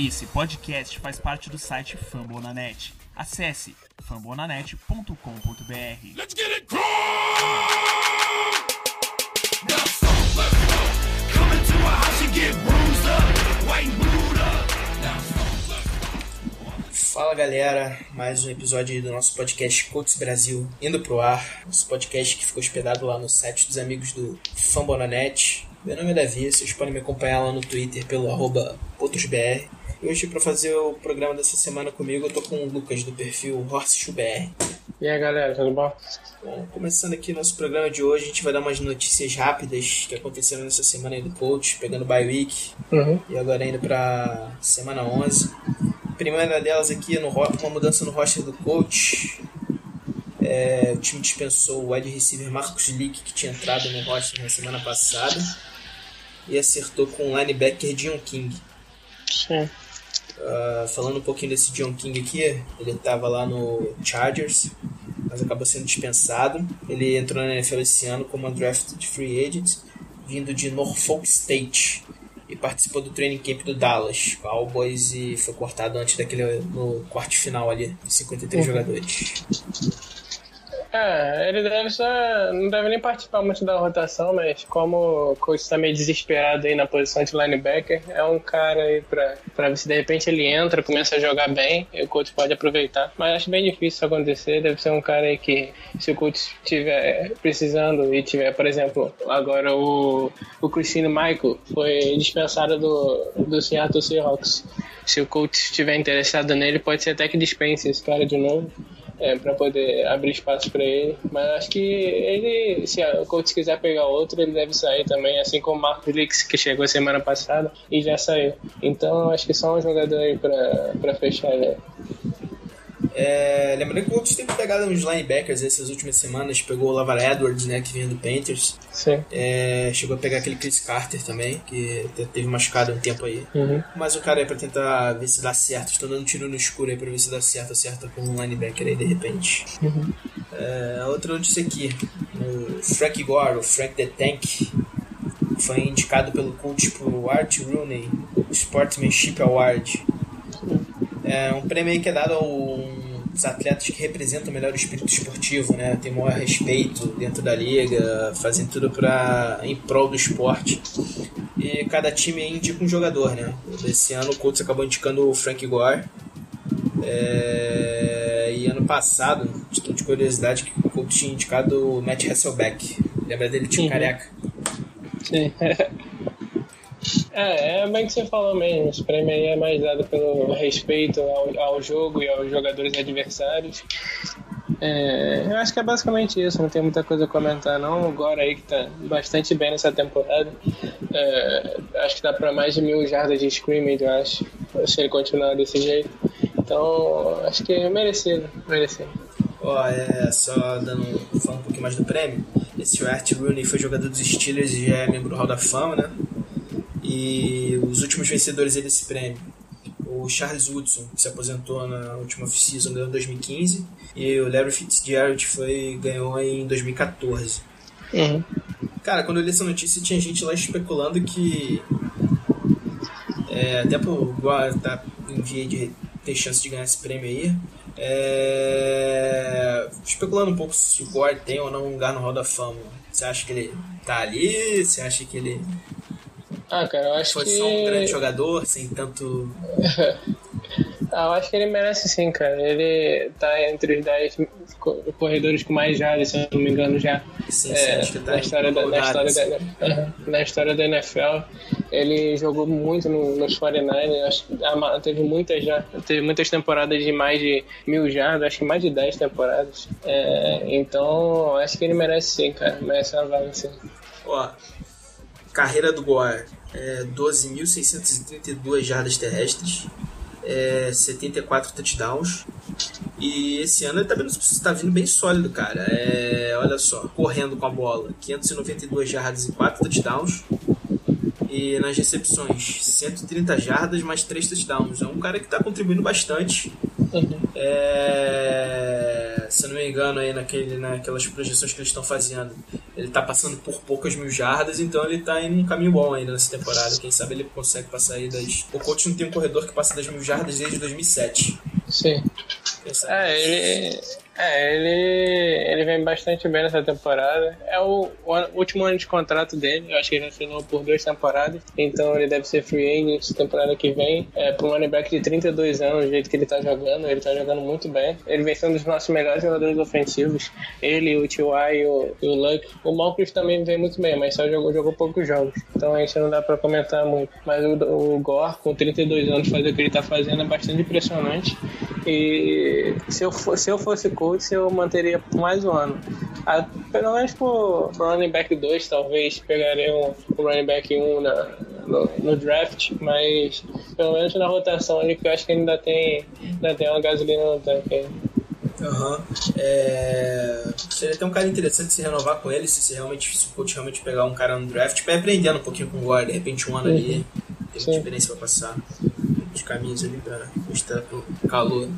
Esse podcast faz parte do site Fambonanet. Acesse fambonanet.com.br. Let's get it. Fala galera, mais um episódio do nosso podcast Coaches Brasil indo pro ar. Nosso podcast que ficou hospedado lá no site dos amigos do Fambonanet. Meu nome é Davi, vocês podem me acompanhar lá no Twitter pelo arroba PotosBR. E hoje, para fazer o programa dessa semana comigo, eu tô com o Lucas do perfil HorseShoeBR. E aí galera, tudo bom? Bom, começando aqui nosso programa de hoje, a gente vai dar umas notícias rápidas que aconteceram nessa semana aí do coach, pegando bye week Uhum. e agora indo pra semana 11. A primeira delas aqui, no, uma mudança no roster do coach. É, o time dispensou o wide receiver Marcos Leak, que tinha entrado no roster na semana passada, e acertou com o linebacker Dion King. Sim. Ah, falando um pouquinho desse John King aqui, ele estava lá no Chargers, mas acabou sendo dispensado. Ele entrou na NFL esse ano como undrafted free agent, vindo de Norfolk State e participou do training camp do Dallas Cowboys e foi cortado antes daquele no quarto final ali, de 53 jogadores. É, ele deve só. não deve nem participar muito da rotação, mas como o coach tá meio desesperado aí na posição de linebacker, é um cara aí pra, pra ver se de repente ele entra, começa a jogar bem, e o coach pode aproveitar. Mas acho bem difícil isso acontecer, deve ser um cara aí que, se o coach estiver precisando e tiver, por exemplo, agora o, o Christine Michael foi dispensado do, do Seattle Seahawks. Se o coach estiver interessado nele, pode ser até que dispense esse cara de novo é, para poder abrir espaço para ele. Mas acho que ele, se o coach quiser pegar outro, ele deve sair também, assim como o Marcos Lix, que chegou semana passada e já saiu. Então acho que só um jogador aí para fechar, né? É, lembrando que o Colts tem pegado uns linebackers essas últimas semanas, pegou o Lavar Edwards, né, que vinha do Panthers. Sim. É, chegou a pegar aquele Chris Carter também, que te- teve machucado um tempo aí. Uhum. Mas o cara aí pra tentar ver se dá certo. Estou dando um tiro no escuro aí pra ver se dá certo. Acerta com um linebacker aí de repente. É, outra notícia aqui. O Frank Gore, o Frank the Tank, foi indicado pelo coach pro Art Rooney Sportsmanship Award. É um prêmio aí que é dado aos atletas que representam melhor o espírito esportivo, né? Tem maior respeito dentro da liga, fazem tudo pra, em prol do esporte. E cada time indica um jogador, né? Esse ano o Colts acabou indicando o Frank Gore. É, E ano passado, título de curiosidade, que o Colts tinha indicado o Matt Hasselbeck. Lembra dele, tinha um Uhum. careca? Sim. É, é bem que você falou mesmo. Esse prêmio aí é mais dado pelo respeito ao, ao jogo e aos jogadores adversários. É, eu acho que é basicamente isso, não tem muita coisa a comentar não. Agora aí que tá bastante bem nessa temporada. É, acho que dá pra mais de mil jardas de scrimmage, eu acho, se ele continuar desse jeito. Então, acho que é merecido, merecido. Ó, é só dando falando um pouquinho mais do prêmio. Esse Art Rooney foi jogador dos Steelers e já é membro do Hall da Fama, né? E os últimos vencedores aí desse prêmio. O Charles Woodson, que se aposentou na última off-season, ganhou em 2015. E o Larry Fitzgerald foi, ganhou em 2014. Uhum. Cara, quando eu li essa notícia, tinha gente lá especulando que. É, até Goa tá em via de ter chance de ganhar esse prêmio aí. É, especulando um pouco se o Gore tem ou não um lugar no Hall da Fama. Você acha que ele tá ali? Você acha que ele Ah, cara, eu acho foi que... só um grande jogador, sem tanto. Ah, eu acho que ele merece sim, cara. Ele tá entre os 10 co- corredores com mais jardas, se eu não me engano, já. Sim, você É, acha que tá na, história da, na, história assim? da, na história da NFL. Ele jogou muito no, nos 49ers, acho que ama- teve muitas, já, teve muitas temporadas de mais de mil jardas, acho que mais de 10 temporadas. É, então, acho que ele merece sim, cara. Merece uma vaga sim. Ó, carreira do Gore é 12.632 jardas terrestres, é 74 touchdowns. E esse ano ele tá vindo, tá vindo bem sólido, cara. É, olha só, correndo com a bola, 592 jardas e 4 touchdowns. E nas recepções, 130 jardas mais 3 touchdowns. É um cara que tá contribuindo bastante. Uhum. É, se não me engano, aí naquele, naquelas projeções que eles estão fazendo, ele tá passando por poucas mil jardas, então ele tá em um caminho bom ainda nessa temporada. Quem sabe ele consegue passar aí das. O coach não tem um corredor que passa das mil jardas desde 2007. Sim. É, ele. É, ele, ele vem bastante bem nessa temporada. É o, o último ano de contrato dele. Eu acho que ele assinou por duas temporadas. Então ele deve ser free agent temporada que vem. É, para um back de 32 anos, do jeito que ele tá jogando, ele tá jogando muito bem. Ele vem sendo um dos nossos melhores jogadores ofensivos. Ele, o T.Y. e o, o Luck. O Malcolm também vem muito bem, mas só jogou, jogou poucos jogos. Então a gente não dá pra comentar muito. Mas o, o Gore, com 32 anos, fazer o que ele tá fazendo é bastante impressionante. E se eu, for, se eu fosse coach, eu manteria por mais um ano. Ah, pelo menos pro, pro running back 2, talvez pegaria um, o running back 1 na, no, no draft, mas pelo menos na rotação ali, que eu acho que ainda tem, ainda tem uma gasolina no tanque. aí. Aham. É... Seria até um cara interessante se renovar com ele, se, se realmente se o coach realmente pegar um cara no draft, ir aprendendo um pouquinho com o Gore, de repente um ano ali, tem experiência pra passar. Os caminhos ali pra mostrar pro calor.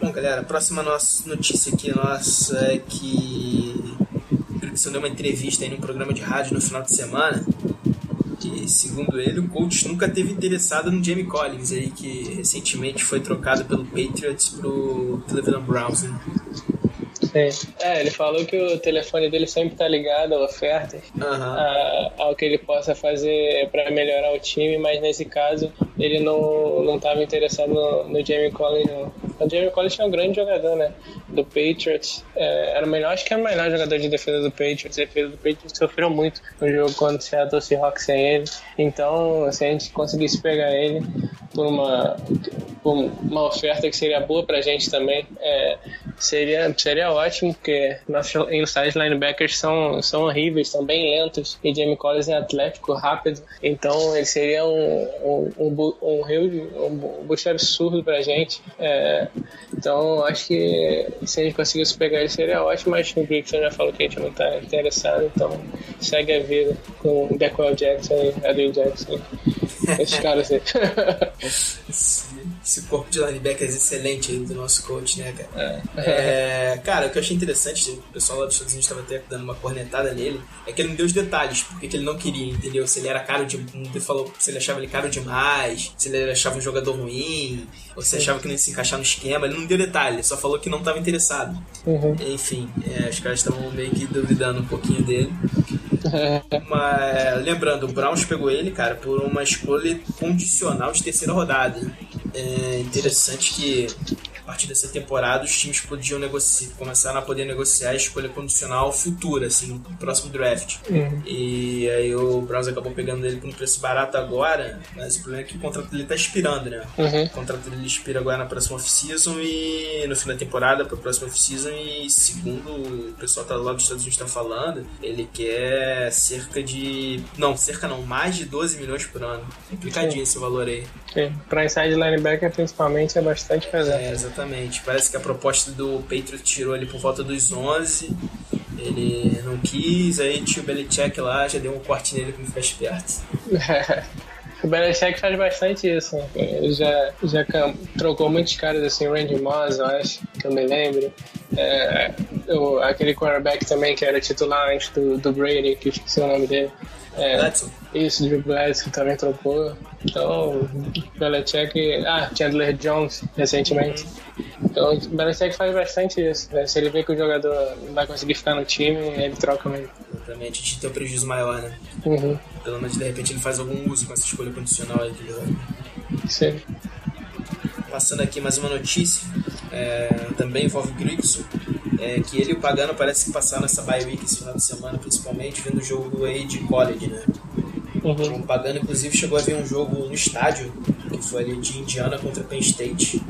Bom, galera, a próxima nossa notícia aqui nossa é que o Gregson deu uma entrevista aí num programa de rádio no final de semana. Que, segundo ele, o coach nunca teve interessado no Jamie Collins aí, que recentemente foi trocado pelo Patriots pro Cleveland Browns, né? Sim. É, ele falou que o telefone dele sempre tá ligado a ofertas. Aham. a- ao que ele possa fazer para melhorar o time, mas nesse caso ele não não estava interessado no, no Jamie Collins não. O Jamie Collins é um grande jogador, né? Do Patriots. É, era o melhor, acho que era o melhor jogador de defesa do Patriots. A defesa do Patriots sofreu muito no jogo quando o Seattle Seahawks sem ele. Então, se a gente conseguisse pegar ele por uma, por uma oferta que seria boa pra gente também, é, seria, seria ótimo, porque nossos inside linebackers são, são horríveis, são bem lentos, e Jamie Collins é atlético, rápido, então ele seria um, um, um, um, um bu- boost absurdo pra gente. É, então acho que se a gente conseguisse pegar ele seria ótimo, mas o Gregson já falou que a gente não tá interessado, então segue a vida com o Dequel Jackson e Adrian Jackson. Esses caras aí. Esse, corpo de linebackers excelente aí do nosso coach, né, cara? É, cara, o que eu achei interessante, o pessoal lá dos Estados Unidos estava até dando uma cornetada nele, é que ele não deu os detalhes, porque que ele não queria, entendeu? Se ele era caro de. Ele falou se ele achava ele caro demais, se ele achava um jogador ruim, ou se achava que não ia se encaixar no esquema. Ele não deu detalhe, ele só falou que não estava interessado. Uhum. Enfim, é, os caras estavam meio que duvidando um pouquinho dele. Mas, lembrando, o Browns pegou ele, cara, por uma escolha condicional de terceira rodada. É interessante que partir dessa temporada os times podiam negociar, começaram a poder negociar a escolha condicional futura, assim, no próximo draft. Uhum. E aí o Browns acabou pegando ele por um preço barato agora, mas o problema é que o contrato dele tá expirando, né? Uhum. O contrato dele expira agora na próxima off-season e no fim da temporada para a próxima off-season e segundo o pessoal tá lá dos Estados Unidos tá falando, ele quer cerca de... não, cerca não, mais de 12 milhões por ano. Complicadinho esse valor aí. Sim. Pra inside linebacker, principalmente, é bastante pesado. É, exatamente. Parece que a proposta do Patriots tirou ele por volta dos 11. Ele não quis, aí tinha o Belichick lá, já deu um corte nele pra ele ficar esperto. O Belichick faz bastante isso. né? Ele já, já trocou muitos caras assim, o Randy Moss, eu acho, que eu me lembro. É, o- aquele quarterback também que era titular antes do, do Brady, que esqueci o nome dele. É, Bledsoe? isso, Drew Bledsoe também trocou. Então, Belichick... Ah, Chandler Jones, recentemente. Então, o Belichick faz bastante isso. né? Se ele vê que o jogador não vai conseguir ficar no time, ele troca mesmo. Exatamente, a gente tem um prejuízo maior, né? Uhum. Pelo menos de repente ele faz algum uso com essa escolha condicional aí, entendeu? Sim. Passando aqui mais uma notícia, é, também envolve o Grigson, é, que ele e o Pagano parece que passaram essa bye week esse final de semana, principalmente vendo o jogo do Wade College, né? Uhum. O Pagano, inclusive, chegou a ver um jogo no estádio, que foi ali de Indiana contra Penn State.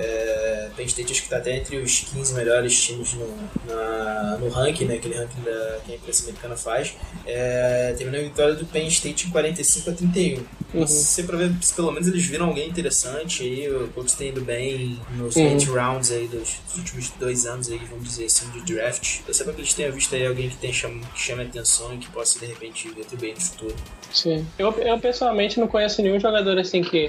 É, Penn State acho que está até entre os 15 melhores times no, na- no ranking, né, aquele ranking da, que a imprensa americana faz. É, terminou a vitória do Penn State em 45 a 31. Você pra ver se pelo menos eles viram alguém interessante aí, o Colts tem ido bem nos Uhum. 20 rounds aí dos, dos últimos dois anos aí, vamos dizer assim, de draft. Eu sei que eles tenham visto aí alguém que, tem, chama, que chame atenção e que possa de repente vir bem no futuro. Sim. Eu, eu pessoalmente não conheço nenhum jogador assim que,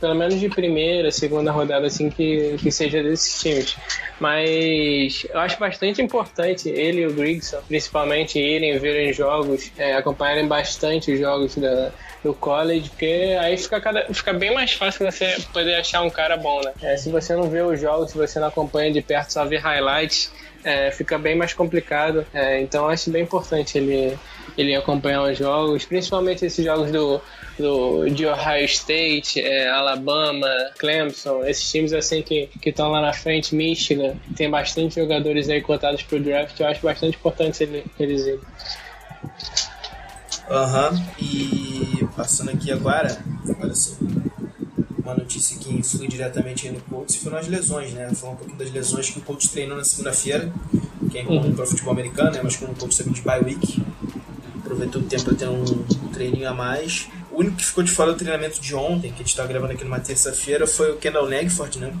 pelo menos de primeira, segunda rodada, assim, que, que seja desses times. Mas eu acho bastante importante ele e o Grigson, principalmente, irem verem jogos, é, acompanharem bastante os jogos da, do college, porque aí fica, cada, fica bem mais fácil você poder achar um cara bom, né? É, se você não vê os jogos, se você não acompanha de perto, só vê highlights, é, fica bem mais complicado. É, então acho bem importante ele, ele acompanhar os jogos, principalmente esses jogos do, do, de Ohio State, é, Alabama, Clemson, esses times assim que estão lá na frente, Michigan, tem bastante jogadores aí cotados pro draft, eu acho bastante importante ele, eles irem. Aham, e passando aqui agora, olha só, uma notícia que influi diretamente aí no Colts foram as lesões, né? Falar um pouquinho das lesões que o Colts treinou na segunda-feira, que é comum para o futebol americano, né? Mas como o Colts teve de bye week, aproveitou o tempo para ter um treininho a mais. O único que ficou de fora do treinamento de ontem, que a gente está gravando aqui numa terça-feira, foi o Kendall Negford, né?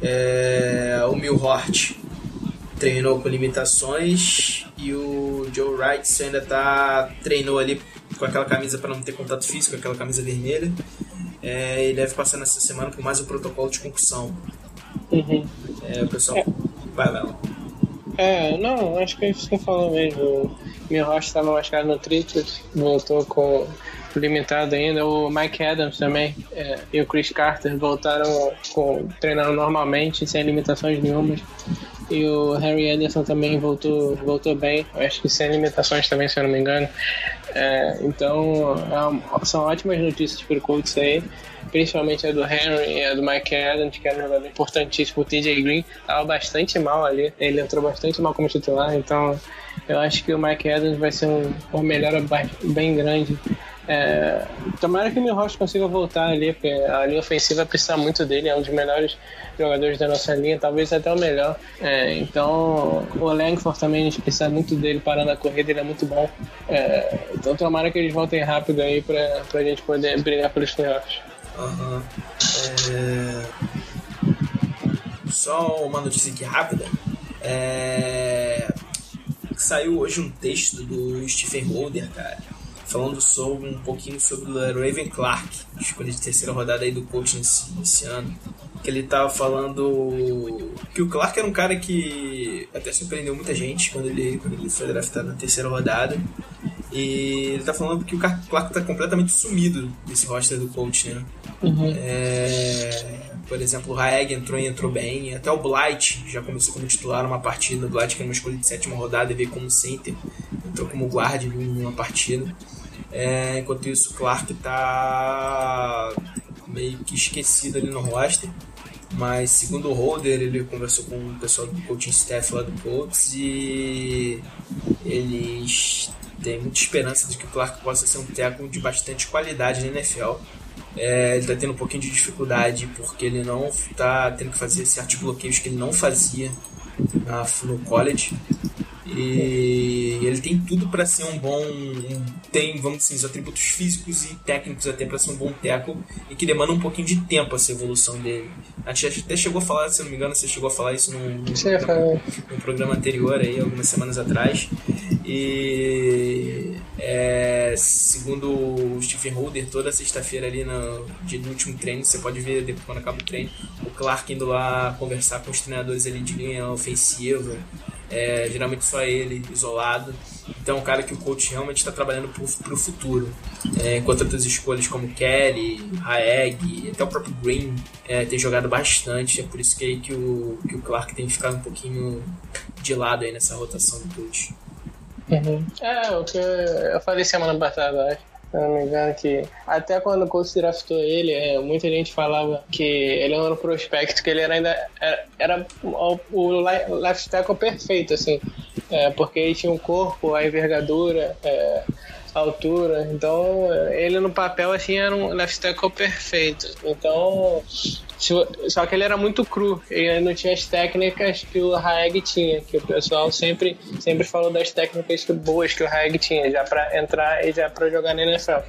É, o Milhort treinou com limitações e o Joe Wright ainda tá treinou ali com aquela camisa para não ter contato físico, aquela camisa vermelha. É, ele deve passar nessa semana por mais um protocolo de concussão. Uhum. É, o pessoal vai lá. É, não, acho que é isso que falou mesmo. O Meu Rocha estava machucado no tríceps, voltou com limitado ainda. O Mike Adams também é, e o Chris Carter voltaram com, treinando normalmente, sem limitações nenhumas. E o Harry Anderson também voltou, voltou bem, acho que sem limitações também, se eu não me engano. É, então, é são ótimas notícias para o Colts aí, principalmente a do Henry e a do Mike Adams, que era um jogador importantíssimo. O TJ Green estava bastante mal ali, ele entrou bastante mal como titular, então eu acho que o Mike Adams vai ser um, melhora bem grande. É, tomara que o Milhouse consiga voltar ali, porque a linha ofensiva precisa muito dele, é um dos melhores jogadores da nossa linha, talvez até o melhor. É, então, o Langford também a gente precisa muito dele parando a corrida, ele é muito bom. É, então, tomara que eles voltem rápido aí pra, pra gente poder brigar pelos playoffs. Aham. É... Só uma notícia aqui rápida. É... Saiu hoje um texto do Stephen Holder, cara, falando sobre um pouquinho sobre o Raven Clark, escolha de terceira rodada aí do coach nesse, nesse ano. Que ele tava falando que o Clark era um cara que até surpreendeu muita gente quando ele, quando ele foi draftado na terceira rodada. E ele tá falando que o Clark tá completamente sumido desse roster do coach, né? É, por exemplo, o Raeg entrou e entrou bem. Até o Blight já começou como titular uma partida. O Blight, que era uma escolha de sétima rodada, e veio como center. Entrou como guarda em uma partida. É, enquanto isso, o Clark tá meio que esquecido ali no roster. Mas segundo o Holder, ele conversou com o pessoal do coaching staff lá do Colts e eles têm muita esperança de que o Clark possa ser um técnico de bastante qualidade na NFL. É, ele tá tendo um pouquinho de dificuldade porque ele não tá tendo que fazer certos bloqueios que ele não fazia na, no college. E ele tem tudo para ser um bom. um- tem, vamos dizer, os atributos físicos e técnicos até para ser um bom tackle e que demanda um pouquinho de tempo essa evolução dele. A gente até chegou a falar, se não me engano, você chegou a falar isso num, num, no programa anterior, aí, algumas semanas atrás. E é, segundo o Stephen Holder, toda sexta-feira ali no, de- último treino, você pode ver depois quando acaba o treino, o Clark indo lá conversar com os treinadores ali de linha ofensiva. É, geralmente só ele, isolado. Então, um cara que o coach realmente está trabalhando para o futuro. É, enquanto outras escolhas como Kelly, Raeg, até o próprio Green é, tem jogado bastante. É por isso que, que, o, que o Clark tem ficado um pouquinho de lado aí nessa rotação do coach. É, o que eu, falei semana passada, acho. Se não me engano, que até quando o Colts draftou ele, é, muita gente falava que ele era um prospecto, que ele era ainda era, era o, o left tackle perfeito, assim. É, porque ele tinha um corpo, a envergadura, é, altura. Então, ele no papel, assim, era um left tackle perfeito. Então, só que ele era muito cru. Ele não tinha as técnicas que o Haeg tinha, que o pessoal sempre, sempre falou das técnicas boas que o Haeg tinha, já para entrar e já para jogar na NFL.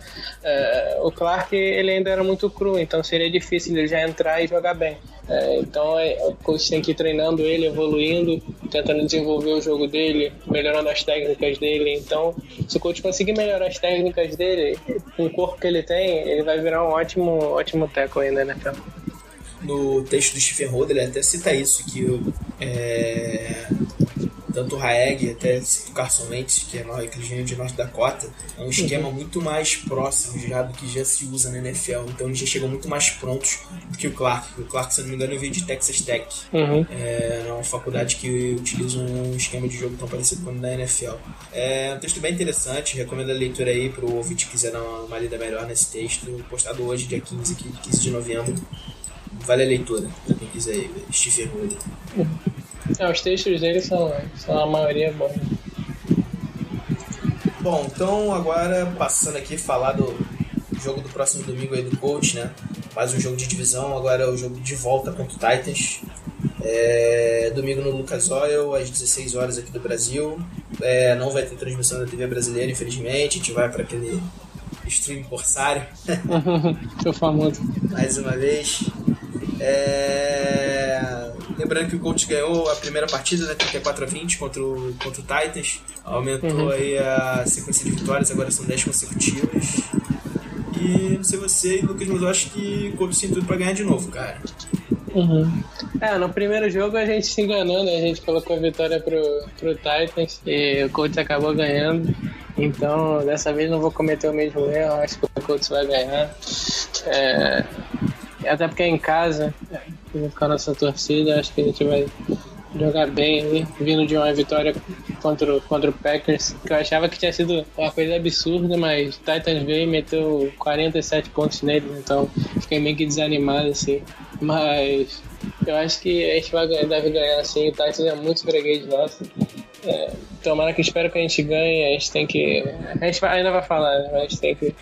É, o Clark, ele ainda era muito cru, então seria difícil ele já entrar e jogar bem. É, então, é, o coach tem que ir treinando ele, evoluindo, tentando desenvolver o jogo dele, melhorando as técnicas dele. Então, se o coach conseguir melhorar as técnicas dele, com o corpo que ele tem, ele vai virar um ótimo, ótimo tackle ainda, né, NFL. No texto do Stephen Roder, ele até cita isso, que o, é, tanto o Haeg, até cita o Carson Wentz, que é no- aquele gênio de Norte Dakota, é um esquema muito mais próximo já do que já se usa na NFL. Então eles já chegam muito mais prontos do que o Clark. O Clark, se não me engano, veio de Texas Tech. Uhum. É uma faculdade que utiliza um esquema de jogo tão parecido com o da NFL. É um texto bem interessante, recomendo a leitura aí para o ouvinte que quiser dar uma, uma lida melhor nesse texto, postado hoje, dia 15, aqui, 15 de novembro. Vale a leitura, para quem quiser ver. Stephen Roder. É, os textos dele são, são a maioria bons. Bom, então agora passando aqui falar do jogo do próximo domingo aí do coach, né? Mais um jogo de divisão, agora é o jogo de volta contra o Titans. É, domingo no Lucas Oil, às 16 horas aqui do Brasil. É, não vai ter transmissão da TV brasileira, infelizmente. A gente vai para aquele stream corsário Seu famoso. mais uma vez. É, Lembrando que o Colts ganhou a primeira partida, né, 34 a 20 contra o, contra o Titans. Aumentou Uhum. aí a sequência de vitórias, agora são 10 consecutivas. E não sei você, Lucas, mas eu acho que o Colts tem tudo pra ganhar de novo, cara. Uhum. É, no primeiro jogo a gente se enganou, né? A gente colocou a vitória pro, pro Titans e o Colts acabou ganhando. Então, dessa vez não vou cometer o mesmo erro, acho que o Colts vai ganhar. É, até porque é em casa, junto com a nossa torcida, acho que a gente vai jogar bem ali, vindo de uma vitória contra, contra o Packers, que eu achava que tinha sido uma coisa absurda, mas Titans veio e meteu 47 pontos neles, então fiquei meio que desanimado assim. Mas eu acho que a gente vai, deve ganhar assim, o Titans é muito freguês nosso. É, tomara que espero que a gente ganhe, a gente tem que. A gente ainda vai falar, né? Mas a gente tem que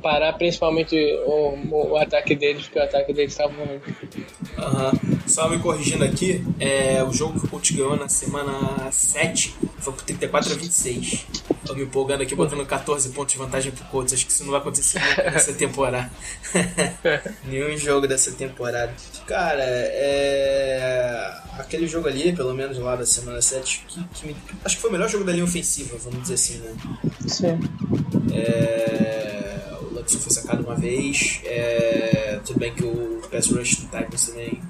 parar principalmente o, o, ataque deles, porque o ataque deles estava ruim. Aham. Só me corrigindo aqui, é, o jogo que o Colts ganhou na semana 7 foi por 34 a 26. Tô me empolgando aqui, botando 14 pontos de vantagem pro Colts. Acho que isso não vai acontecer nunca nessa temporada. Nenhum jogo dessa temporada. Cara, é. Aquele jogo ali, pelo menos lá da semana 7, que, que me- acho que foi o melhor jogo da linha ofensiva, vamos dizer assim, né? Sim. É, Lutz foi sacado uma vez. É, tudo bem que o pass rush do Titans também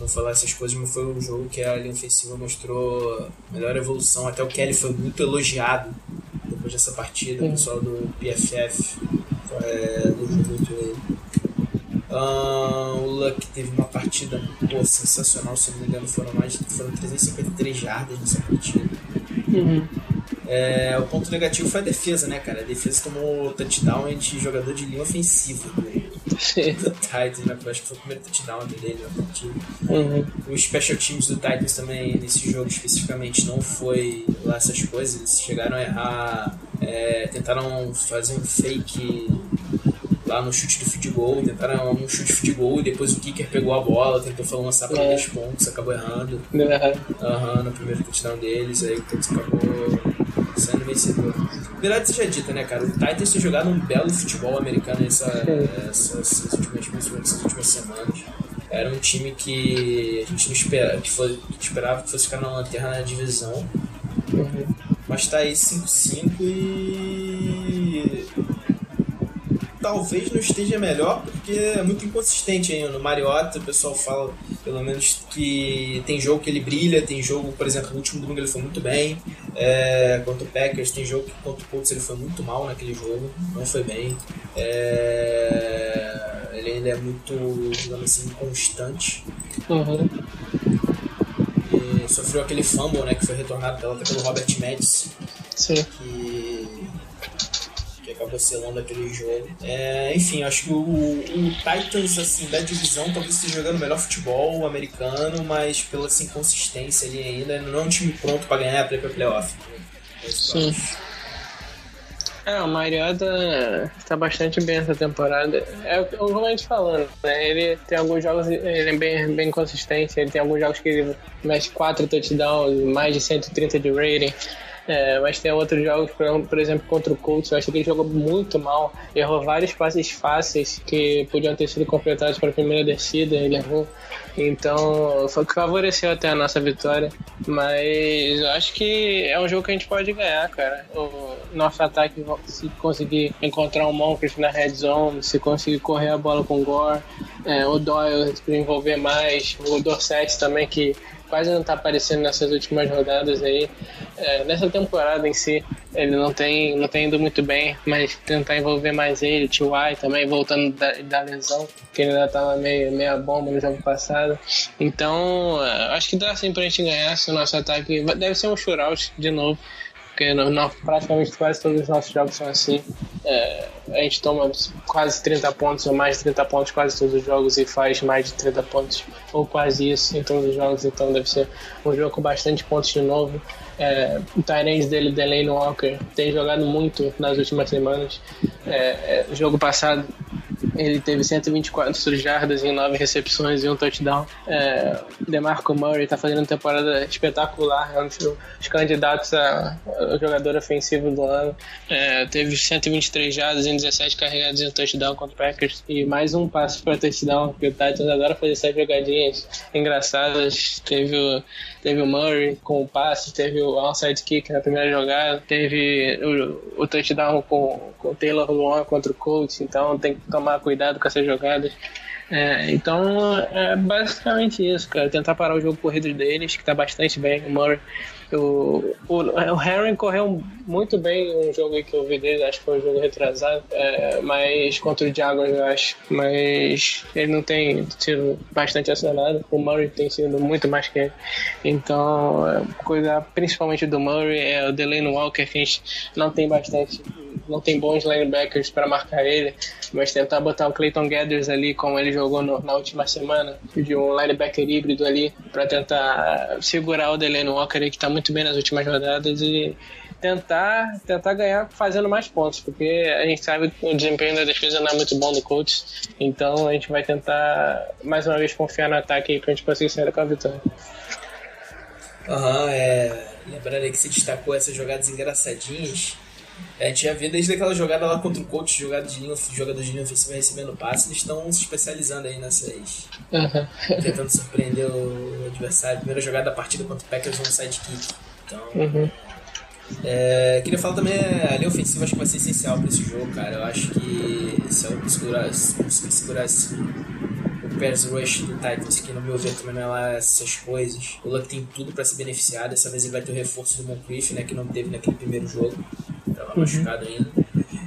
não falar essas coisas, mas foi um jogo que a linha ofensiva mostrou melhor evolução. Até o Kelly foi muito elogiado depois dessa partida. O pessoal do PFF é, elogiou muito ele. Ah, o Luck teve uma partida pô, sensacional, se não me engano, foram mais foram 353 jardas nessa partida. Uhum. É, o ponto negativo foi a defesa, né, cara? A defesa tomou touchdown de jogador de linha ofensiva do, do Titans, né? Acho que foi o primeiro touchdown dele na partida. Uhum. Os special teams do Titans também, nesse jogo especificamente, não foi lá essas coisas. Eles chegaram a errar, é, tentaram fazer um fake lá no chute do field goal, tentaram um chute de field goal e depois o kicker pegou a bola, tentou lançar para É. 10 pontos, acabou errando. Errado. Aham, no primeiro touchdown deles, aí o Colts acabou sendo vencedor. Verdade seja dita, né, cara? O Titans tem jogado um belo futebol americano essa, essa- essas, últimas, essas últimas semanas. Era um time que a gente não espera, que, foi, que esperava que fosse ficar na lanterna da divisão. Uhum. Mas tá aí 5-5 e. Talvez não esteja melhor, porque é muito inconsistente ainda. No Mariota, o pessoal fala, pelo menos, que tem jogo que ele brilha, tem jogo, por exemplo, no último domingo ele foi muito bem. É, contra o Packers, tem jogo que contra o Colts ele foi muito mal naquele jogo, não foi bem. É, ele ainda é muito, digamos assim, inconstante. Uhum. E sofreu aquele fumble, né, que foi retornado pela, pelo Robert Madison Sim. que acabou selando aquele jogo. É, enfim, acho que o, o Titans assim, da divisão talvez esteja jogando o melhor futebol americano, mas pela assim, inconsistência ali ainda, não é um time pronto para ganhar ir pra playoff. Sim. É, o Mariota tá bastante bem essa temporada. É como a gente falando, né? Ele tem alguns jogos, ele é bem, bem consistente, ele tem alguns jogos que ele mexe 4 touchdowns, mais de 130 de rating. É, mas tem outros jogos, por- exemplo, contra o Colts, eu acho que ele jogou muito mal. Errou vários passes fáceis que podiam ter sido completados para a primeira descida, ele errou. Então, foi o que favoreceu até a nossa vitória. Mas eu acho que é um jogo que a gente pode ganhar, cara. O nosso ataque, se conseguir encontrar um Moncrief na red zone, se conseguir correr a bola com o Gore, é, o Doyle se envolver mais, o Dorset também, que quase não tá aparecendo nessas últimas rodadas aí. É, nessa temporada em si, ele não tem, não tem ido muito bem, mas tentar envolver mais ele, T.Y. também voltando da, da lesão, que ele ainda tava meio meia bomba no jogo passado. Então, acho que dá sim pra gente ganhar se o nosso ataque. Deve ser um shootout de novo. Porque no, no- praticamente quase todos os nossos jogos são assim. É, a gente toma quase 30 pontos ou mais de 30 pontos quase todos os jogos e faz mais de 30 pontos ou quase isso em todos os jogos. Então deve ser um jogo com bastante pontos de novo. É, o Tyrande dele, Delaney Walker, tem jogado muito nas últimas semanas. É, é, jogo passado ele teve 124 jardas em 9 recepções e um touchdown. É, DeMarco Murray tá fazendo uma temporada espetacular, é um dos candidatos a, a jogador ofensivo do ano. É, teve 123 jardas em 17 carregados em um touchdown contra o Packers e mais um passe para touchdown, porque o Titans adora fazer essas jogadinhas engraçadas. Teve o, teve o Murray com o passe, teve o onside kick na primeira jogada, teve o, o touchdown com, com o Taylor Luan contra o Colts, então tem que tomar cuidado com essas jogadas. É, então é basicamente isso, cara. Tentar parar o jogo corrido deles, que tá bastante bem. O Murray. O, o, o Henry correu muito bem um jogo que eu vi dele, acho que foi um jogo retrasado, é, mas contra o Jaguars, eu acho. Mas ele não tem sido bastante acionado. O Murray tem sido muito mais que ele. Então, é, cuidar principalmente do Murray, é o Delaney Walker, que a gente não tem bastante não tem bons linebackers para marcar ele, mas tentar botar o Clayton Gathers ali, como ele jogou no- na última semana, de um linebacker híbrido ali, para tentar segurar o Delaney Walker que está muito bem nas últimas rodadas e tentar tentar ganhar fazendo mais pontos, porque a gente sabe que o desempenho da defesa não é muito bom do Colts, então a gente vai tentar mais uma vez confiar no ataque aí pra gente conseguir sair com a vitória. Aham, é. Lembrando aí que se destacou essas jogadas engraçadinhas. A gente já desde aquela jogada lá contra o coach, jogada de linha, jogador de linha ofensiva recebendo passe, eles estão se especializando aí nessas. Uhum. tentando surpreender o adversário. Primeira jogada da partida contra o Packers, um sidekick. Então. Uhum. É, queria falar também, é, a linha ofensiva acho que vai ser essencial pra esse jogo, cara. Eu acho que se segurar, se conseguir segurar esse, o pass rush do Titans, que no meu ver também não é lá essas coisas. O Luck tem tudo pra se beneficiar. Dessa vez ele vai ter o reforço do Moncrief, né, que não teve naquele primeiro jogo. Machucado ainda.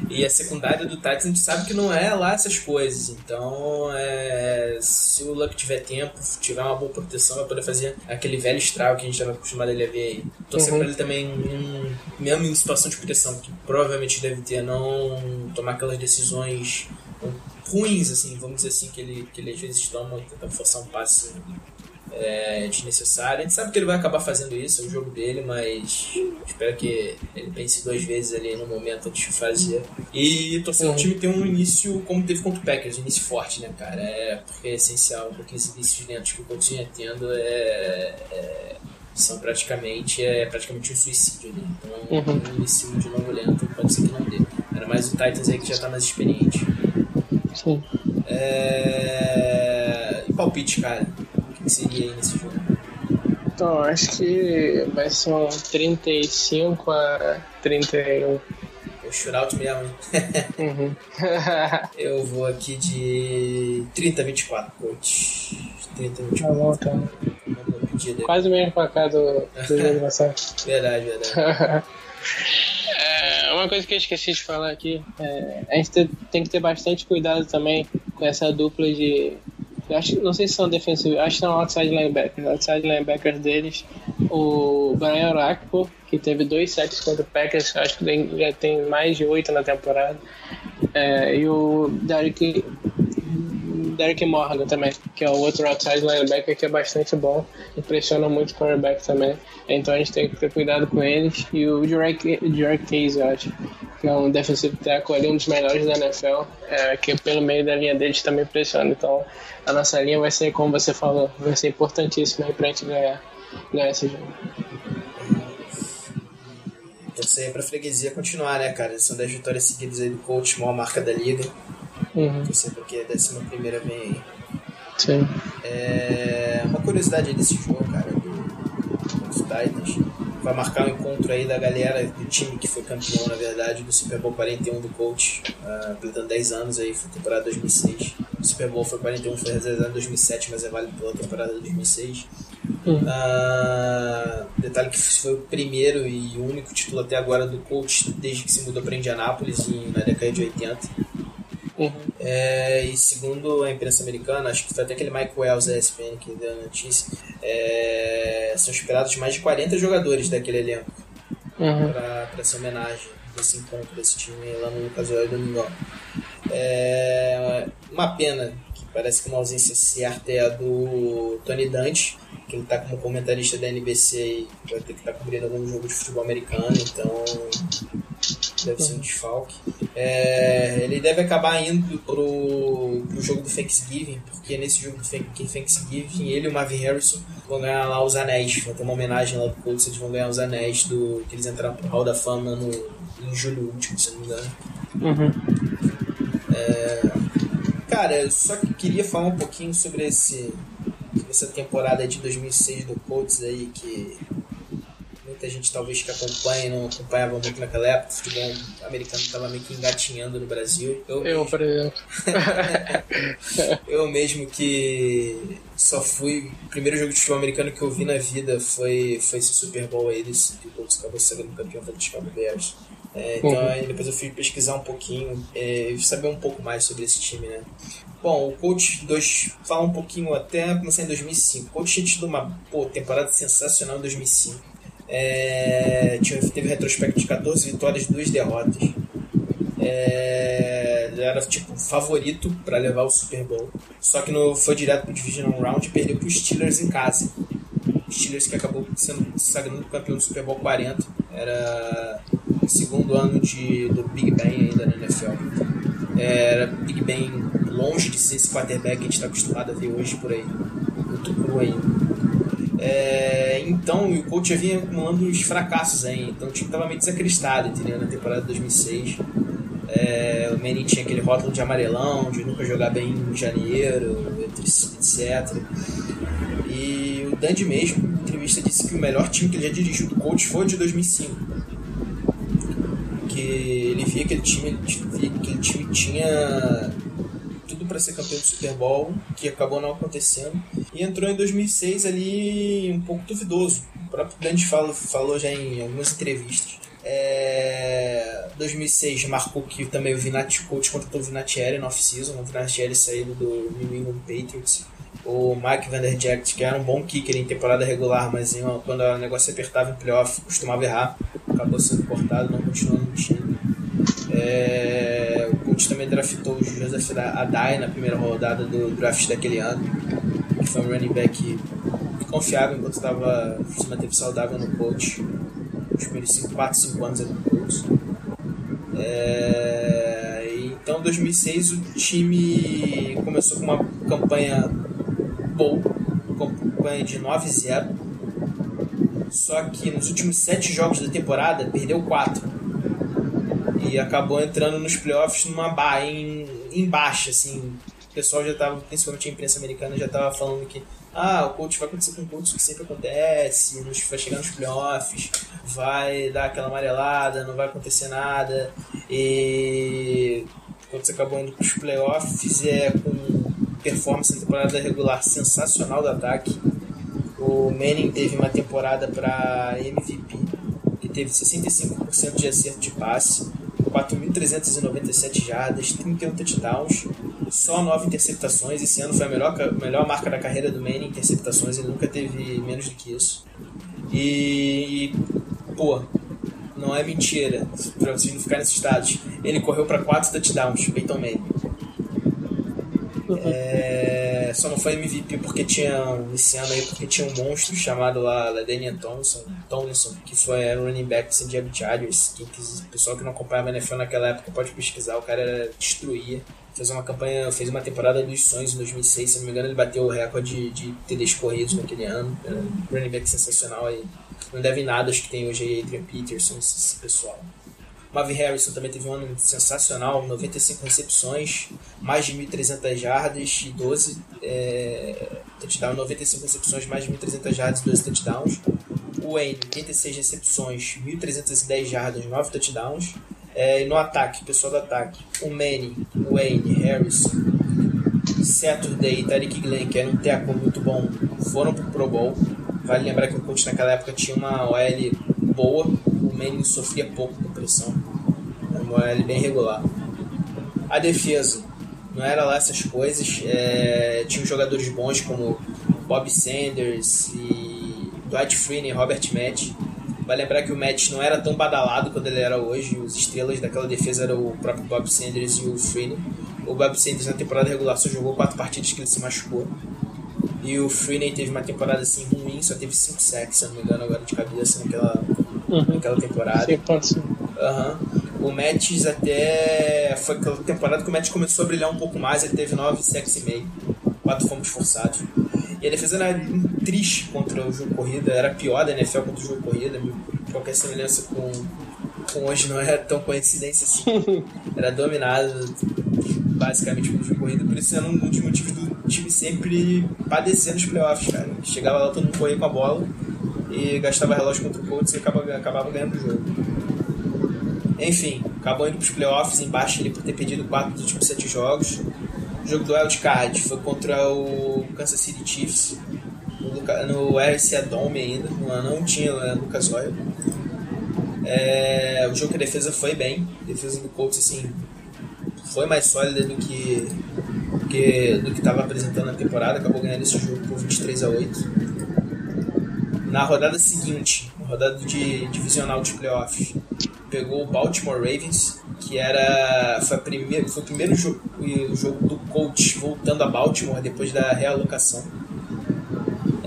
E a secundária do Titans a gente sabe que não é lá essas coisas. Então, é, se o Luck tiver tempo, tiver uma boa proteção, vai poder fazer aquele velho estrago que a gente estava acostumado a ver aí. Torcer Uhum. pra ele também, em- mesmo em situação de proteção, que provavelmente deve ter, não tomar aquelas decisões ruins, assim, vamos dizer assim, que ele, que ele às vezes toma, tenta forçar um passe é, desnecessário. A gente sabe que ele vai acabar fazendo isso, é o jogo dele, mas espero que ele pense duas vezes ali no momento antes de fazer. E torcer Uhum. o time ter um início como teve contra o Packers, um início forte, né, cara? É, porque é essencial, porque esses inícios lentos que o Colts vinha tendo é, é- são praticamente, é praticamente um suicídio ali. Então, Uhum. um início de novo lento pode ser que não dê. Ainda mais o Titans aí que já tá mais experiente. Sim. É... E palpite, cara? Seria aí nesse jogo? Então, acho que vai ser um 35 a 31. O shootout mesmo? Uhum. Eu vou aqui de 30 a 24, coach. 30 a tá 24. bom, então. Uma boa pedida. Quase o mesmo placar do, do jogo passado. Verdade, verdade. É, uma coisa que eu esqueci de falar aqui, é, a gente te- tem que ter bastante cuidado também com essa dupla de. Eu Acho, não sei se são defensivos, acho que são outside linebackers. Outside linebackers deles, o Brian Orakpo, que teve dois sacks contra o Packers, acho que tem- já tem mais de oito na temporada. É, e o Derek, Derek Morgan também, que é o outro outside linebacker que é bastante bom, impressiona muito o quarterback também. Então a gente tem que ter cuidado com eles. E o Jarek Case, eu acho, que é um defensive tackle ali, um dos melhores da NFL, é, que pelo meio da linha deles também pressiona. Então a nossa linha vai ser, como você falou, vai ser importantíssima aí pra gente ganhar, ganhar esse jogo. Torcer aí pra freguesia continuar, né, cara? São 10 vitórias seguidas aí do coach, maior marca da liga. Uhum, Torcer porque a décima primeira vem aí. sim. É, uma curiosidade aí desse jogo, cara, do, dos Titans. Vai marcar o encontro aí da galera do time que foi campeão, na verdade, do Super Bowl 41 do coach, uh, completando 10 anos aí, foi temporada 2006. O Super Bowl foi 41, foi realizado em 2007, mas é válido pela temporada de 2006. Uhum. Ah, detalhe que foi o primeiro e único título até agora do coach desde que se mudou para Indianápolis na década de 80. Uhum. É, e segundo a imprensa americana, acho que foi até aquele Mike Wells da ESPN que deu a notícia, é, são esperados mais de 40 jogadores daquele elenco Uhum. para essa homenagem desse encontro desse time lá no Lucas Oil Domingão. É, uma pena que parece que uma ausência certa é a do Tony Dante, que ele está como comentarista da NBC e vai ter que estar cobrindo algum jogo de futebol americano, então deve ser um desfalque. É, ele deve acabar indo pro, pro jogo do Thanksgiving, porque nesse jogo do Thank- Thanksgiving ele e o Marvin Harrison vão ganhar lá os anéis. Vai ter uma homenagem lá do Colts, eles vão ganhar os anéis do que eles entraram pro Hall da Fama no, em julho último, se não me engano. Uhum. Cara, eu só que queria falar um pouquinho sobre esse essa temporada de 2006 do Colts aí que muita gente talvez que acompanha não acompanhava muito naquela época, o futebol americano estava meio que engatinhando no Brasil. Eu, Eu, por exemplo. eu mesmo que só fui. O primeiro jogo de futebol americano que eu vi na vida foi, foi esse Super Bowl aí, desse que o Colts acabou sendo campeão os Chicago Bears. É, então Uhum. aí depois eu fui pesquisar um pouquinho é, e saber um pouco mais sobre esse time, né? Bom, o Coach 2 fala um pouquinho até começar em 2005. O Coach tinha tido uma pô, temporada sensacional em 2005. É, teve retrospecto de 14 vitórias e 2 derrotas. É, era tipo favorito para levar o Super Bowl. Só que no, foi direto pro Divisional Round e perdeu pro Steelers em casa. Steelers que acabou sendo se sagrando campeão do Super Bowl 40. Era o segundo ano de, do Big Ben ainda na NFL. Era Big Ben longe de ser esse quarterback que a gente está acostumado a ver hoje por aí. Muito cru ainda. É, então, o coach já vinha acumulando os fracassos aí. Então o time estava meio desacristado, entendeu? Na temporada de 2006. É, o Manning tinha aquele rótulo de amarelão, de nunca jogar bem em janeiro, etc. E o Dandy mesmo, em entrevista, disse que o melhor time que ele já dirigiu do coach foi o de 2005 que ele via que aquele time, via que aquele time tinha tudo para ser campeão do Super Bowl, que acabou não acontecendo, e entrou em 2006 ali um pouco duvidoso. O próprio Dante falou, falou já em algumas entrevistas. É, 2006 marcou que também o coach contratou o Vinatieri na off-season, o Vinatieri saído do New England Patriots. O Mike Vanderjagt, que era um bom kicker em temporada regular, mas em quando o negócio apertava em playoff, costumava errar. Acabou sendo cortado, não continuou no time. É, o coach também draftou o Joseph Adai na primeira rodada do draft daquele ano, que foi um running back confiável enquanto estava se manteve saudável no coach. Os primeiros 4, 5 anos ali no coach. É, então, em 2006, o time começou com uma campanha boa, uma campanha de 9-0. Só que nos últimos 7 jogos da temporada, perdeu 4 e acabou entrando nos playoffs numa ba em, em baixa, assim. Pessoal já tava, principalmente a imprensa americana, já tava falando que ah, o coach vai acontecer com o que sempre acontece, nos, vai chegar nos playoffs, vai dar aquela amarelada, não vai acontecer nada. E quando você acabou indo para os playoffs, é com performance na temporada regular sensacional do ataque. O Manning teve uma temporada para MVP, que teve 65% de acerto de passe, 4.397 jardas, 31 touchdowns, só 9 interceptações. Esse ano foi a melhor, melhor marca da carreira do Manning em interceptações, ele nunca teve menos do que isso. E, pô, não é mentira, pra vocês não ficarem assustados. Ele correu para 4 touchdowns, Peyton Manning. É, só não foi MVP porque tinha esse ano aí porque tinha um monstro chamado lá Daniel Thompson, Tomlinson, que foi running back San Diego Chargers, o pessoal que não acompanhava a NFL naquela época pode pesquisar, o cara era, destruía. Fez uma campanha, fez uma temporada dos sonhos em 2006, se não me engano ele bateu o recorde de TDs corridos naquele ano. Era um running back sensacional aí. Não deve nada, acho que tem hoje aí Adrian Peterson, esse pessoal. Marvin Harrison também teve um ano sensacional, 95 recepções, mais de 1.300 jardas e 12 é, touchdowns, 95 recepções, mais de 1.300 jardas e 12 touchdowns. O Wayne, 86 recepções, 1.310 jardas, 9 touchdowns. É, no ataque, pessoal do ataque, o Manny, o Wayne, Harrison, Saturday e Tariq Glenn, que era um teco muito bom, foram pro Pro Bowl. Vale lembrar que o coach naquela época tinha uma OL boa, o Manning sofria pouco com pressão, era uma OL bem regular. A defesa, não era lá essas coisas, é, tinha jogadores bons como Bob Sanders e Dwight Freeney, Robert Matt. Vai lembrar que o Matt não era tão badalado quando ele era hoje, os estrelas daquela defesa eram o próprio Bob Sanders e o Freeney. O Bob Sanders na temporada regular só jogou quatro partidas que ele se machucou. E o Freeney teve uma temporada assim ruim, só teve 5 sacks, se não me engano, agora de cabeça naquela, naquela temporada. Sei quantos. Aham. O Mattis até. Foi aquela temporada que o Mattis começou a brilhar um pouco mais, ele teve 9 sacks e meio. 4 fomos forçados. E a defesa era triste contra o jogo corrida, era pior da NFL contra o jogo corrida. Qualquer semelhança com, com hoje não era tão coincidência assim. Era dominado basicamente pelo jogo corrido, por isso era um dos motivos do time sempre padecer nos playoffs, cara. Chegava lá, todo mundo corria com a bola e gastava relógio contra o Colts e acabava, acabava ganhando o jogo. Enfim, acabou indo pros playoffs, embaixo ele por ter perdido 4 dos últimos 7 jogos. O jogo do Wild Card foi contra o Kansas City Chiefs, no, RCA Dome ainda, não, tinha né, Lucas Oil. É, o jogo que a defesa foi bem, a defesa do Colts assim, foi mais sólida do que que, do que estava apresentando na temporada, acabou ganhando esse jogo por 23 a 8. Na rodada seguinte, na rodada de divisional de playoffs, pegou o Baltimore Ravens, que era foi, a primeira, foi o primeiro jogo, o jogo do coach voltando a Baltimore depois da realocação.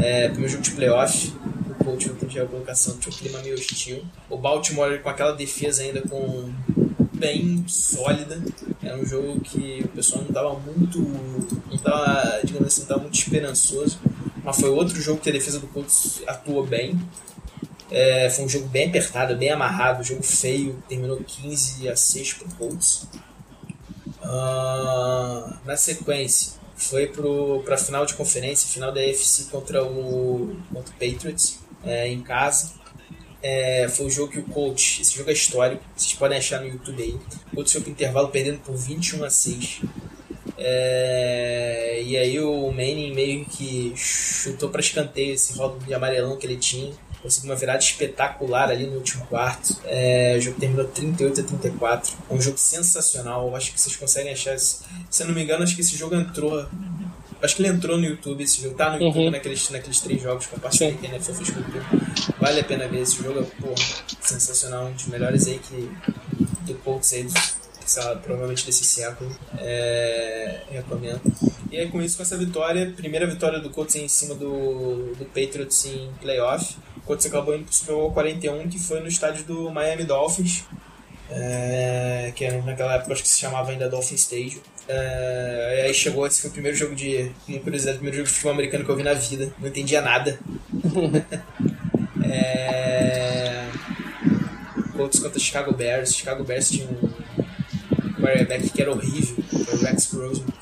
É, primeiro jogo de playoff, o coach voltando de realocação, tinha um clima meio hostil. O Baltimore com aquela defesa ainda com bem sólida. Era um jogo que o pessoal não estava muito, não tava, digamos assim, não muito esperançoso. Mas foi outro jogo que a defesa do Colts atuou bem. É, foi um jogo bem apertado, bem amarrado, um jogo feio, terminou 15 a 6 pro Colts. Ah, na sequência, foi para a final de conferência, final da AFC contra o, contra o Patriots, é, em casa. É, foi o jogo que o coach, esse jogo é histórico, vocês podem achar no YouTube aí. O Colts foi pro intervalo perdendo por 21 a 6. É, e aí o Manning meio que chutou para escanteio esse rolo de amarelão que ele tinha. Conseguiu uma virada espetacular ali no último quarto. É, o jogo terminou 38 a 34. É um jogo sensacional. Eu acho que vocês conseguem achar. esse- Se eu não me engano, acho que esse jogo entrou. Acho que ele entrou no YouTube. Esse jogo tá no YouTube Uhum. naqueles, naqueles três jogos que eu participei que a NFL fez. Vale a pena ver esse jogo. É porra, sensacional. Um dos melhores aí que do Colts aí, sei lá, provavelmente desse século. É, recomendo. E aí, com isso, com essa vitória, primeira vitória do Colts em cima do, do Patriots em playoff. Colts acabou indo pro Super Bowl 41, que foi no estádio do Miami Dolphins. É, que era naquela época acho que se chamava ainda Dolphin Stadium. É, aí chegou, esse foi o primeiro jogo de. Uma curiosidade, o primeiro jogo de futebol americano que eu vi na vida. Não entendia nada. é, Colts contra Chicago Bears. Chicago Bears tinha um quarterback que era horrível, que era o Rex Grossman.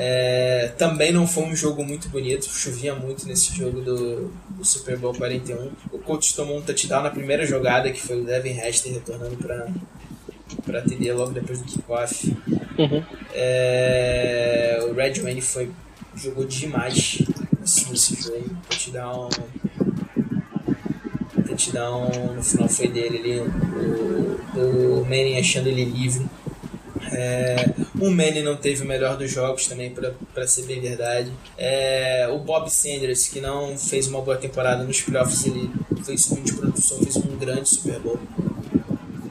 É, também não foi um jogo muito bonito, chovia muito nesse jogo do, do Super Bowl 41. O coach tomou um touchdown na primeira jogada, que foi o Devin Hester retornando para para atender logo depois do kickoff. Uhum. É, o Red Wayne foi jogou demais assim, nesse jogo. Touchdown, touchdown no final foi dele ali, o, o Manning achando ele livre. É, o Manny não teve o melhor dos jogos também, para ser bem verdade. É, o Bob Sanders, que não fez uma boa temporada nos playoffs, ele foi subindo de produção, fez um grande Super Bowl.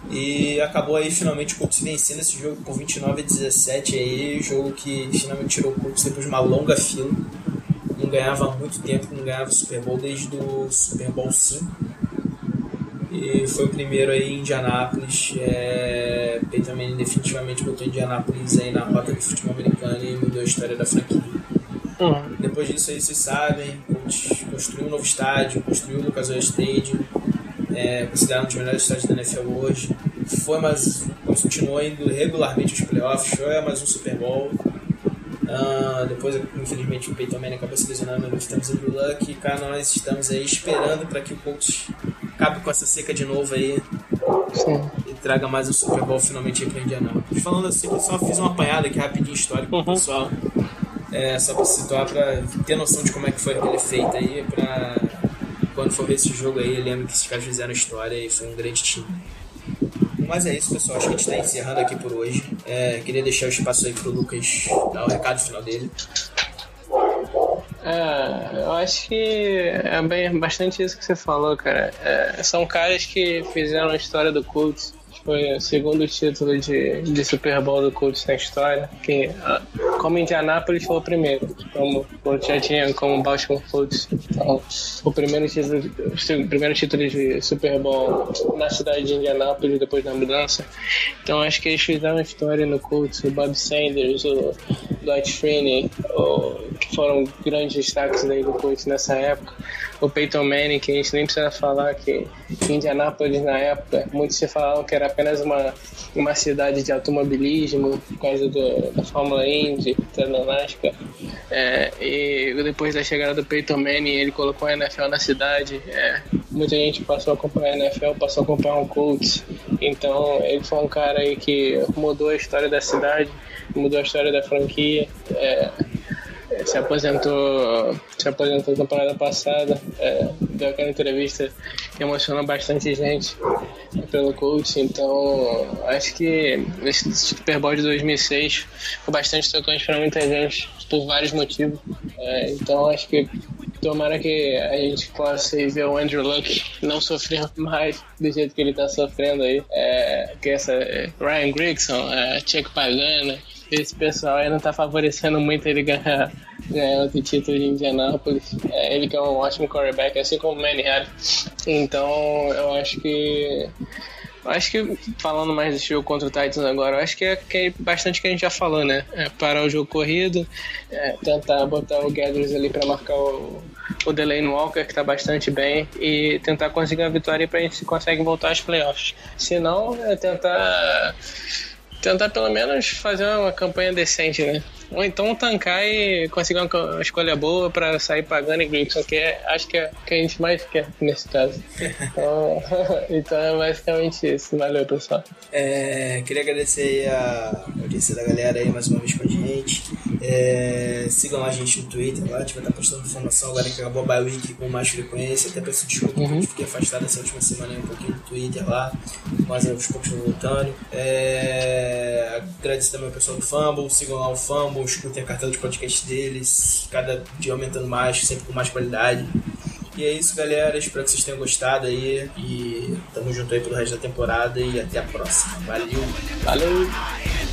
E acabou aí finalmente o Colts vencendo esse jogo por 29 a 17 aí, jogo que finalmente tirou o Colts depois de uma longa fila. Não ganhava muito tempo, não ganhava Super Bowl desde o Super Bowl 5. E foi o primeiro aí em Indianápolis. É, Peyton Manning definitivamente botou Indianápolis aí na rota do futebol americano e mudou a história da franquia. Uhum. Depois disso aí vocês sabem, construiu um novo estádio, construiu o Lucas Oil Stadium, é, considerado um dos melhores estádios da NFL hoje. Foi mais, continuou indo regularmente aos playoffs, foi mais um Super Bowl. Ah, depois, infelizmente, o Peyton Manning acabou se lesionando, nós estamos Andrew Luck e cá nós estamos aí esperando para que o Colts acabe com essa seca de novo aí Sim. e traga mais um Super Bowl finalmente aí pra Indianápolis. Falando assim, só fiz uma apanhada aqui rapidinho histórico pro Uhum. pessoal. É, só pra situar, pra ter noção de como é que foi aquele feito aí, pra quando for ver esse jogo aí, lembra que esses caras fizeram história e foi um grande time. Mas é isso, pessoal. Acho que a gente tá encerrando aqui por hoje. É, queria deixar o espaço aí pro Lucas dar o recado final dele. É, eu acho que é bem, bastante isso que você falou, cara. É, são caras que fizeram a história do Colts. Foi o segundo título de, de Super Bowl do Colts na história. Que, ah, como Indianapolis foi o primeiro, como o já tinha como Baltimore Colts. Então, o primeiro título, o primeiro título de Super Bowl na cidade de Indianapolis depois da mudança. Então acho que eles fizeram a história no Colts. O Bob Sanders, o Dwight Freeney, o, que foram grandes destaques daí do Colts nessa época. O Peyton Manning, que a gente nem precisa falar que Indianápolis na época, muitos se falavam que era apenas uma, uma cidade de automobilismo por causa do, da Fórmula Indy, da NASCAR. É, e depois da chegada do Peyton Manning, ele colocou a NFL na cidade. É, muita gente passou a acompanhar a NFL, passou a acompanhar o Colts. Então, ele foi um cara aí que mudou a história da cidade, mudou a história da franquia. É, se aposentou se aposentou na temporada passada é, deu aquela entrevista que emocionou bastante gente pelo coach então acho que esse Super Bowl de 2006 foi bastante tocante para muita gente por vários motivos É, então acho que Tomara que a gente possa ver o Andrew Luck não sofrer mais do jeito que ele tá sofrendo aí. É, que essa é, Ryan Grigson, é, Chuck Pagana, esse pessoal aí não tá favorecendo muito ele ganhar, ganhar outro título de Indianápolis. É, ele que é um ótimo quarterback, assim como o Harris. Então eu acho que acho que, falando mais desse jogo contra o Titans agora, acho que é, que é bastante que a gente já falou, né? É parar o jogo corrido, é, tentar botar o Gathers ali para marcar o, o Delaney Walker, que tá bastante bem, e tentar conseguir uma vitória pra gente se consegue voltar aos playoffs. Se não, é tentar, tentar pelo menos fazer uma campanha decente, né? Ou então tancar e conseguir uma, escolha boa pra sair pagando e Grigson, que é, acho que é o que a gente mais quer nesse caso. Então, então é basicamente isso. Valeu, pessoal. É, queria agradecer a audiência da galera aí mais uma vez com a gente. É, sigam a gente no Twitter, lá a gente vai estar postando informação agora que acabou a bye week com mais frequência. Até peço desculpa porque eu fiquei afastado essa última semana aí um pouquinho do Twitter lá, mas aos poucos voltando. É, agradecer também ao pessoal do Fumble, sigam lá o Fumble, escutem a cartela de podcast deles, cada dia aumentando mais, sempre com mais qualidade. E é isso, galera. Espero que vocês tenham gostado aí. E tamo junto aí pelo resto da temporada. E até a próxima. Valeu! Valeu!